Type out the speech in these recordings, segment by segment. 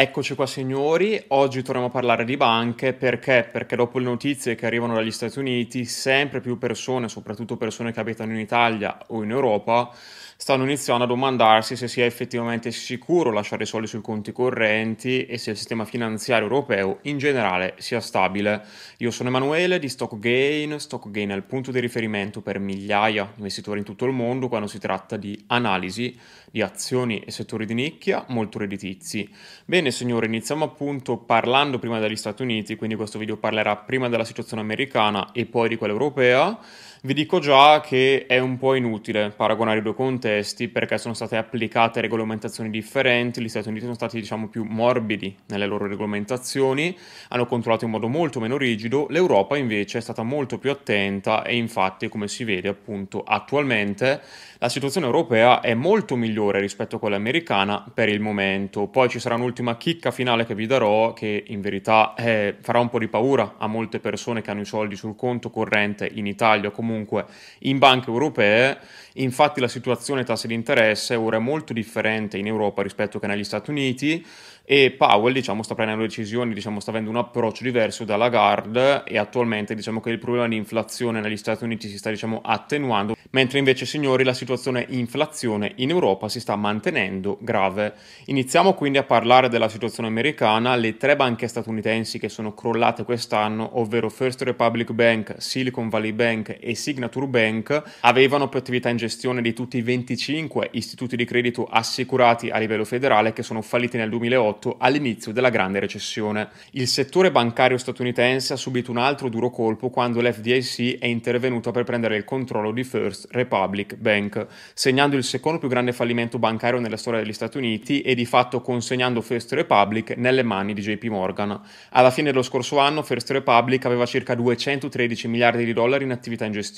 Eccoci qua signori, oggi torniamo a parlare di banche perché? Perché dopo le notizie che arrivano dagli Stati Uniti, sempre più persone, soprattutto persone che abitano in Italia o in Europa, stanno iniziando a domandarsi se sia effettivamente sicuro lasciare i soldi sui conti correnti e se il sistema finanziario europeo in generale sia stabile. Io sono Emanuele di StockGain. StockGain è il punto di riferimento per migliaia di investitori in tutto il mondo quando si tratta di analisi di azioni e settori di nicchia molto redditizi. Bene signori, iniziamo appunto parlando prima degli Stati Uniti, quindi questo video parlerà prima della situazione americana e poi di quella europea. Vi dico già che è un po' inutile paragonare i due contesti perché sono state applicate regolamentazioni differenti, gli Stati Uniti sono stati diciamo più morbidi nelle loro regolamentazioni, hanno controllato in modo molto meno rigido, l'Europa invece è stata molto più attenta e infatti come si vede appunto attualmente la situazione europea è molto migliore rispetto a quella americana per il momento. Poi ci sarà un'ultima chicca finale che vi darò che in verità eh, farà un po' di paura a molte persone che hanno i soldi sul conto corrente in Italia o comunque in banche europee. Infatti la situazione tassi di interesse ora è molto differente in Europa rispetto che negli Stati Uniti e Powell diciamo, sta prendendo decisioni, diciamo, sta avendo un approccio diverso dalla Lagarde e attualmente diciamo che il problema di inflazione negli Stati Uniti si sta diciamo, attenuando, mentre invece signori la situazione inflazione in Europa si sta mantenendo grave. Iniziamo quindi a parlare della situazione americana, le tre banche statunitensi che sono crollate quest'anno, ovvero First Republic Bank, Silicon Valley Bank e Signature Bank, avevano più attività in gestione di tutti i 25 istituti di credito assicurati a livello federale che sono falliti nel 2008 2008 all'inizio della grande recessione. Il settore bancario statunitense ha subito un altro duro colpo quando l'FDIC è intervenuto per prendere il controllo di First Republic Bank, segnando il secondo più grande fallimento bancario nella storia degli Stati Uniti e di fatto consegnando First Republic nelle mani di JP Morgan. Alla fine dello scorso anno First Republic aveva circa 213 miliardi di dollari in attività in gestione,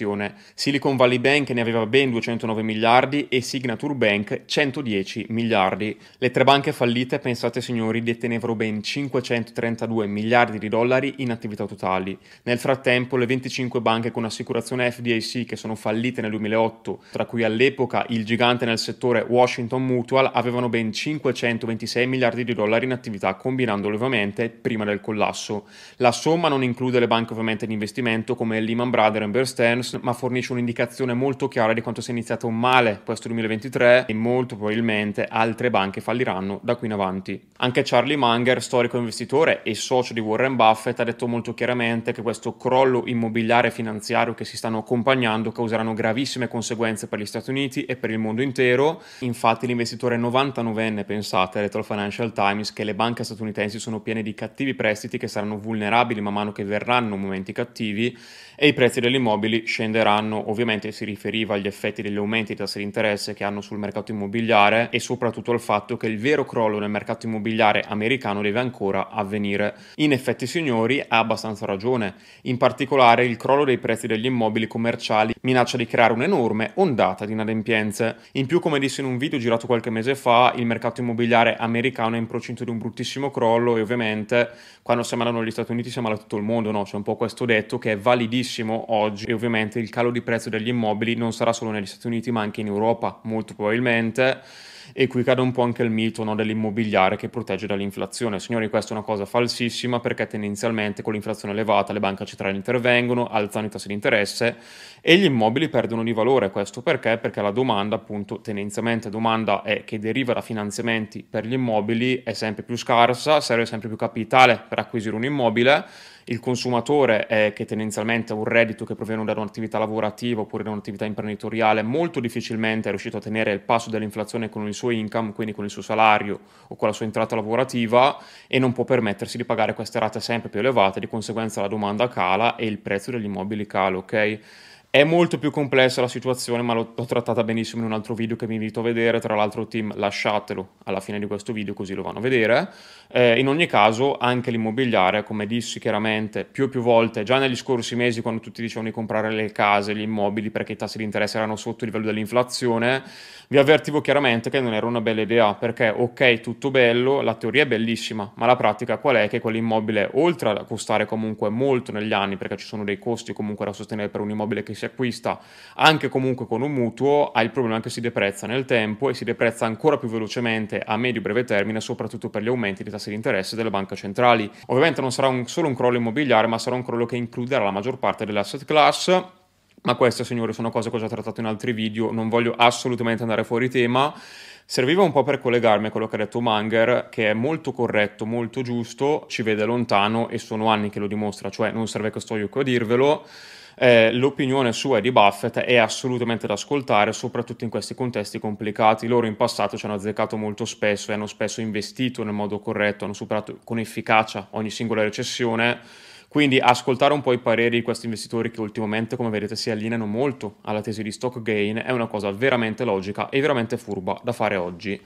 Silicon Valley Bank ne aveva ben 209 miliardi e Signature Bank 110 miliardi. Le tre banche fallite, pensate signori detenevano ben 532 miliardi di dollari in attività totali. Nel frattempo le 25 banche con assicurazione FDIC che sono fallite nel 2008, tra cui all'epoca il gigante nel settore Washington Mutual, avevano ben 526 miliardi di dollari in attività combinandole ovviamente prima del collasso. La somma non include le banche ovviamente di investimento come Lehman Brothers e Bear Stearns, ma fornisce un'indicazione molto chiara di quanto sia iniziato male questo 2023 e molto probabilmente altre banche falliranno da qui in avanti. Anche Charlie Munger, storico investitore e socio di Warren Buffett, ha detto molto chiaramente che questo crollo immobiliare e finanziario che si stanno accompagnando causeranno gravissime conseguenze per gli Stati Uniti e per il mondo intero. Infatti l'investitore 99enne, pensate, ha detto al Financial Times che le banche statunitensi sono piene di cattivi prestiti che saranno vulnerabili man mano che verranno momenti cattivi e i prezzi degli immobili scenderanno. Ovviamente si riferiva agli effetti degli aumenti di tassi di interesse che hanno sul mercato immobiliare e soprattutto al fatto che il vero crollo nel mercato immobiliare americano deve ancora avvenire. In effetti, signori, ha abbastanza ragione. In particolare, il crollo dei prezzi degli immobili commerciali minaccia di creare un'enorme ondata di inadempienze. In più, come disse in un video girato qualche mese fa, il mercato immobiliare americano è in procinto di un bruttissimo crollo e ovviamente quando si ammalano gli Stati Uniti si ammala tutto il mondo, no? C'è un po' questo detto che è validissimo oggi. E ovviamente il calo di prezzo degli immobili non sarà solo negli Stati Uniti ma anche in Europa, molto probabilmente e qui cade un po' anche il mito no, dell'immobiliare che protegge dall'inflazione. Signori, questa è una cosa falsissima perché tendenzialmente con l'inflazione elevata le banche centrali intervengono, alzano i tassi di interesse e gli immobili perdono di valore. Questo perché? Perché la domanda, appunto, tendenzialmente domanda è che deriva da finanziamenti per gli immobili è sempre più scarsa, serve sempre più capitale per acquisire un immobile il consumatore è che tendenzialmente ha un reddito che proviene da un'attività lavorativa oppure da un'attività imprenditoriale molto difficilmente è riuscito a tenere il passo dell'inflazione con il suo income, quindi con il suo salario o con la sua entrata lavorativa e non può permettersi di pagare queste rate sempre più elevate, di conseguenza la domanda cala e il prezzo degli immobili cala, ok? È molto più complessa la situazione, ma l'ho, l'ho, trattata benissimo in un altro video che vi invito a vedere. Tra l'altro, team, lasciatelo alla fine di questo video così lo vanno a vedere. Eh, in ogni caso, anche l'immobiliare, come dissi chiaramente più e più volte, già negli scorsi mesi, quando tutti dicevano di comprare le case, gli immobili perché i tassi di interesse erano sotto il livello dell'inflazione, vi avvertivo chiaramente che non era una bella idea, perché ok, tutto bello, la teoria è bellissima, ma la pratica qual è? Che quell'immobile, oltre a costare comunque molto negli anni, perché ci sono dei costi comunque da sostenere per un immobile che si acquista anche comunque con un mutuo, ha il problema che si deprezza nel tempo e si deprezza ancora più velocemente a medio-breve termine, soprattutto per gli aumenti dei tassi di interesse delle banche centrali. Ovviamente non sarà un, solo un crollo immobiliare, ma sarà un crollo che includerà la maggior parte delle asset class. Ma queste, signori, sono cose che ho già trattato in altri video, non voglio assolutamente andare fuori tema. Serviva un po' per collegarmi a quello che ha detto Manger, che è molto corretto, molto giusto, ci vede lontano e sono anni che lo dimostra, cioè non serve che sto io qui a dirvelo. Eh, l'opinione sua di Buffett è assolutamente da ascoltare, soprattutto in questi contesti complicati. Loro in passato ci hanno azzeccato molto spesso e hanno spesso investito nel modo corretto, hanno superato con efficacia ogni singola recessione quindi ascoltare un po' i pareri di questi investitori che ultimamente, come vedete, si allineano molto alla tesi di stock gain è una cosa veramente logica e veramente furba da fare oggi.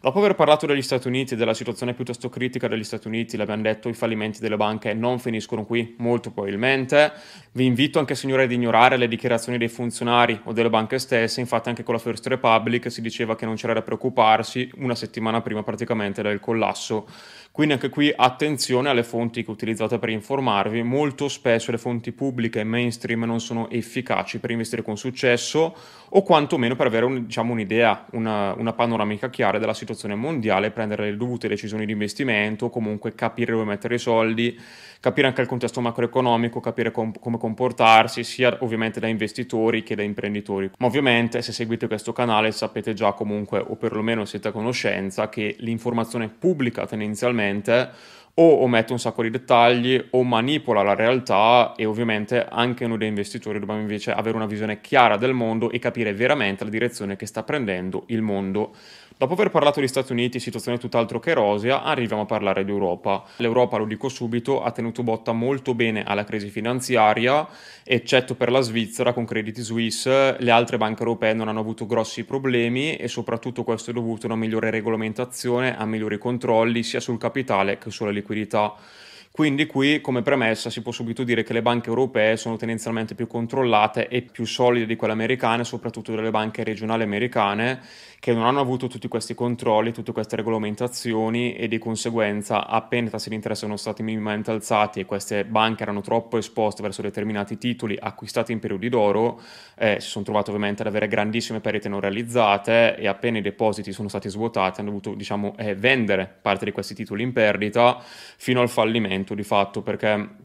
Dopo aver parlato degli Stati Uniti e della situazione piuttosto critica degli Stati Uniti, l'abbiamo detto, i fallimenti delle banche non finiscono qui, molto probabilmente. Vi invito anche, signore, ad ignorare le dichiarazioni dei funzionari o delle banche stesse. Infatti, anche con la First Republic si diceva che non c'era da preoccuparsi una settimana prima praticamente del collasso. Quindi anche qui attenzione alle fonti che utilizzate per informarvi. Molto spesso le fonti pubbliche e mainstream non sono efficaci per investire con successo o quantomeno per avere un, diciamo, un'idea, una, una panoramica chiara della situazione mondiale, prendere le dovute decisioni di investimento, comunque capire dove mettere i soldi, capire anche il contesto macroeconomico, capire com- come comportarsi, sia ovviamente da investitori che da imprenditori. Ma ovviamente se seguite questo canale sapete già comunque, o perlomeno siete a conoscenza, che l'informazione pubblica tendenzialmente o omette un sacco di dettagli o manipola la realtà e ovviamente anche noi da investitori dobbiamo invece avere una visione chiara del mondo e capire veramente la direzione che sta prendendo il mondo. Dopo aver parlato di Stati Uniti, situazione tutt'altro che rosea, arriviamo a parlare di Europa. L'Europa, lo dico subito, ha tenuto botta molto bene alla crisi finanziaria, eccetto per la Svizzera con Credit Suisse, le altre banche europee non hanno avuto grossi problemi e soprattutto questo è dovuto a una migliore regolamentazione, a migliori controlli sia sul capitale che sulla liquidità. Quindi qui come premessa si può subito dire che le banche europee sono tendenzialmente più controllate e più solide di quelle americane, soprattutto delle banche regionali americane, che non hanno avuto tutti questi controlli, tutte queste regolamentazioni e di conseguenza appena i tassi di interesse sono stati minimamente alzati e queste banche erano troppo esposte verso determinati titoli acquistati in periodi d'oro, eh, si sono trovate ovviamente ad avere grandissime perdite non realizzate e appena i depositi sono stati svuotati hanno dovuto diciamo eh, vendere parte di questi titoli in perdita fino al fallimento momento di fatto perché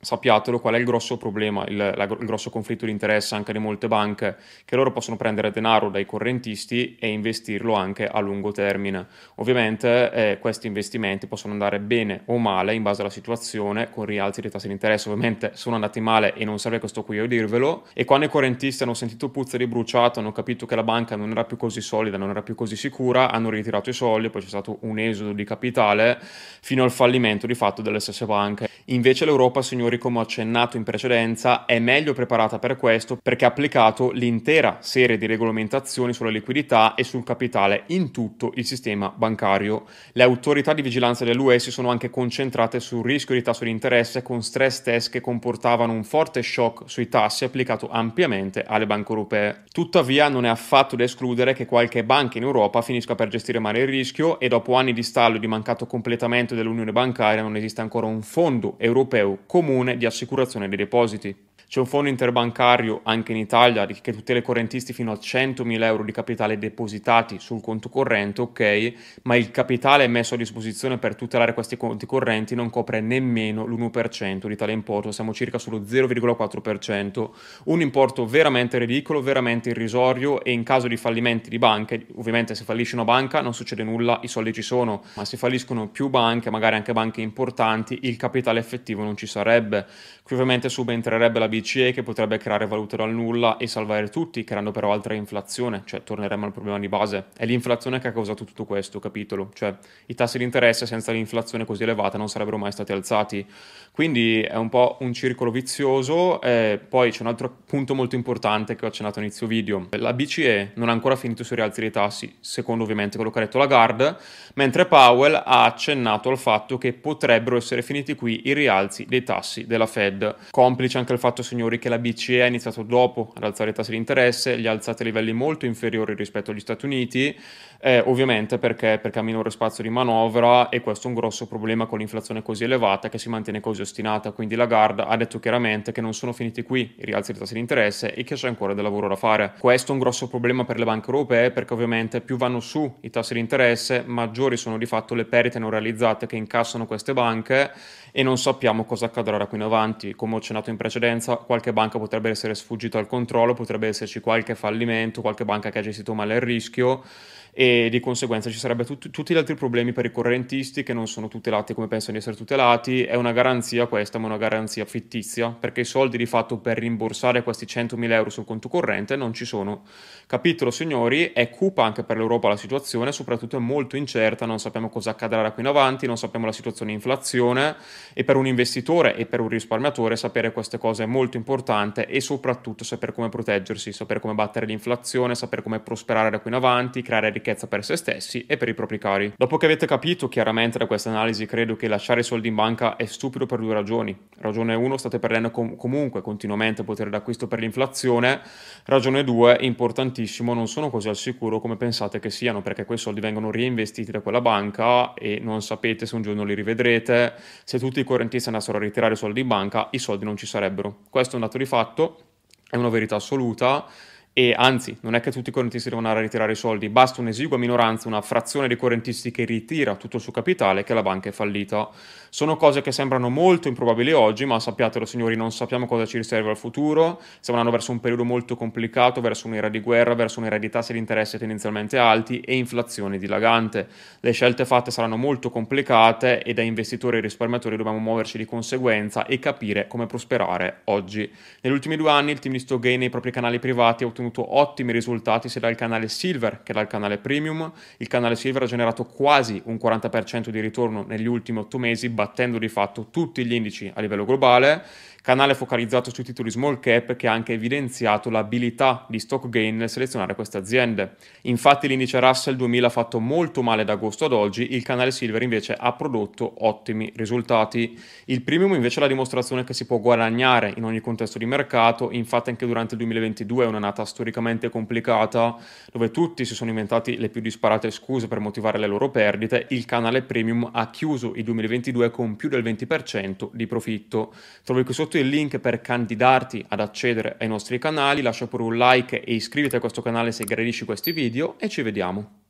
sappiatelo qual è il grosso problema, il, la, il, grosso conflitto di interesse anche di molte banche, che loro possono prendere denaro dai correntisti e investirlo anche a lungo termine. Ovviamente eh, questi investimenti possono andare bene o male in base alla situazione, con rialzi dei tassi di interesse ovviamente sono andati male e non serve questo qui a dirvelo, e quando i correntisti hanno sentito puzza di bruciato, hanno capito che la banca non era più così solida, non era più così sicura, hanno ritirato i soldi, poi c'è stato un esodo di capitale fino al fallimento di fatto delle stesse banche. Invece l'Europa, signori, signori, come ho accennato in precedenza, è meglio preparata per questo perché ha applicato l'intera serie di regolamentazioni sulla liquidità e sul capitale in tutto il sistema bancario. Le autorità di vigilanza dell'UE si sono anche concentrate sul rischio di tasso di interesse con stress test che comportavano un forte shock sui tassi applicato ampiamente alle banche europee. Tuttavia non è affatto da escludere che qualche banca in Europa finisca per gestire male il rischio e dopo anni di stallo e di mancato completamento dell'unione bancaria non esiste ancora un fondo europeo comune comune di assicurazione dei depositi. C'è un fondo interbancario anche in Italia che tutela i correntisti fino a 100.000 euro di capitale depositati sul conto corrente, ok, ma il capitale messo a disposizione per tutelare questi conti correnti non copre nemmeno l'1% di tale importo, siamo circa sullo 0,4%, un importo veramente ridicolo, veramente irrisorio e in caso di fallimenti di banche, ovviamente se fallisce una banca non succede nulla, i soldi ci sono, ma se falliscono più banche, magari anche banche importanti, il capitale effettivo non ci sarebbe. Qui ovviamente subentrerebbe la BCE che potrebbe creare valuta dal nulla e salvare tutti, creando però altra inflazione, cioè torneremmo al problema di base. È l'inflazione che ha causato tutto questo, capitolo? Cioè i tassi di interesse senza l'inflazione così elevata non sarebbero mai stati alzati. Quindi è un po' un circolo vizioso. E poi c'è un altro punto molto importante che ho accennato a inizio video. La BCE non ha ancora finito sui rialzi dei tassi, secondo ovviamente quello che ha detto Lagarde, mentre Powell ha accennato al fatto che potrebbero essere finiti qui i rialzi dei tassi della. Fed. Complice anche il fatto, signori, che la BCE ha iniziato dopo ad alzare i tassi di interesse, li ha alzati a livelli molto inferiori rispetto agli Stati Uniti, eh, ovviamente perché, perché ha minore spazio di manovra e questo è un grosso problema con l'inflazione così elevata che si mantiene così ostinata. Quindi Lagarde ha detto chiaramente che non sono finiti qui i rialzi dei tassi di interesse e che c'è ancora del lavoro da fare. Questo è un grosso problema per le banche europee perché ovviamente più vanno su i tassi di interesse, maggiori sono di fatto le perdite non realizzate che incassano queste banche e non sappiamo cosa accadrà da qui in avanti. Come ho accennato in precedenza, qualche banca potrebbe essere sfuggita al controllo, potrebbe esserci qualche fallimento, qualche banca che ha gestito male il rischio e di conseguenza ci sarebbero tut- tutti gli altri problemi per i correntisti che non sono tutelati come pensano di essere tutelati. È una garanzia questa, ma una garanzia fittizia, perché i soldi di fatto per rimborsare questi 100.000 euro sul conto corrente non ci sono. Capitolo, signori, è cupa anche per l'Europa la situazione, soprattutto è molto incerta, non sappiamo cosa accadrà da qui in avanti, non sappiamo la situazione di inflazione e per un investitore e per un risparmiatore sapere queste cose è molto importante e soprattutto sapere come proteggersi, sapere come battere l'inflazione, sapere come prosperare da qui in avanti, creare ricchezza ricchezza per se stessi e per i propri cari. Dopo che avete capito chiaramente da questa analisi, credo che lasciare i soldi in banca è stupido per due ragioni. Ragione 1, state perdendo com- comunque continuamente potere d'acquisto per l'inflazione. Ragione 2, importantissimo, non sono così al sicuro come pensate che siano, perché quei soldi vengono reinvestiti da quella banca e non sapete se un giorno li rivedrete. Se tutti i correntisti andassero a ritirare i soldi in banca, i soldi non ci sarebbero. Questo è un dato di fatto, è una verità assoluta e anzi, non è che tutti i correntisti devono andare a ritirare i soldi, basta un'esigua minoranza, una frazione dei correntisti che ritira tutto il suo capitale che la banca è fallita. Sono cose che sembrano molto improbabili oggi, ma sappiatelo signori, non sappiamo cosa ci riserva al futuro, stiamo andando verso un periodo molto complicato, verso un'era di guerra, verso un'era di tassi di interesse tendenzialmente alti e inflazione dilagante. Le scelte fatte saranno molto complicate e da investitori e risparmiatori dobbiamo muoverci di conseguenza e capire come prosperare oggi. Negli ultimi due anni il team di Stogay nei propri canali privati ha ottenuto ottenuto ottimi risultati sia dal canale Silver che dal canale Premium. Il canale Silver ha generato quasi un 40% di ritorno negli ultimi 8 mesi, battendo di fatto tutti gli indici a livello globale canale focalizzato sui titoli small cap che ha anche evidenziato l'abilità di Stock Gain nel selezionare queste aziende. Infatti l'indice Russell 2000 ha fatto molto male da agosto ad oggi, il canale Silver invece ha prodotto ottimi risultati. Il premium invece è la dimostrazione che si può guadagnare in ogni contesto di mercato, infatti anche durante il 2022 è un'annata storicamente complicata dove tutti si sono inventati le più disparate scuse per motivare le loro perdite, il canale premium ha chiuso il 2022 con più del 20% di profitto. Trovi qui sotto il link per candidarti ad accedere ai nostri canali, lascia pure un like e iscriviti a questo canale se gradisci questi video e ci vediamo.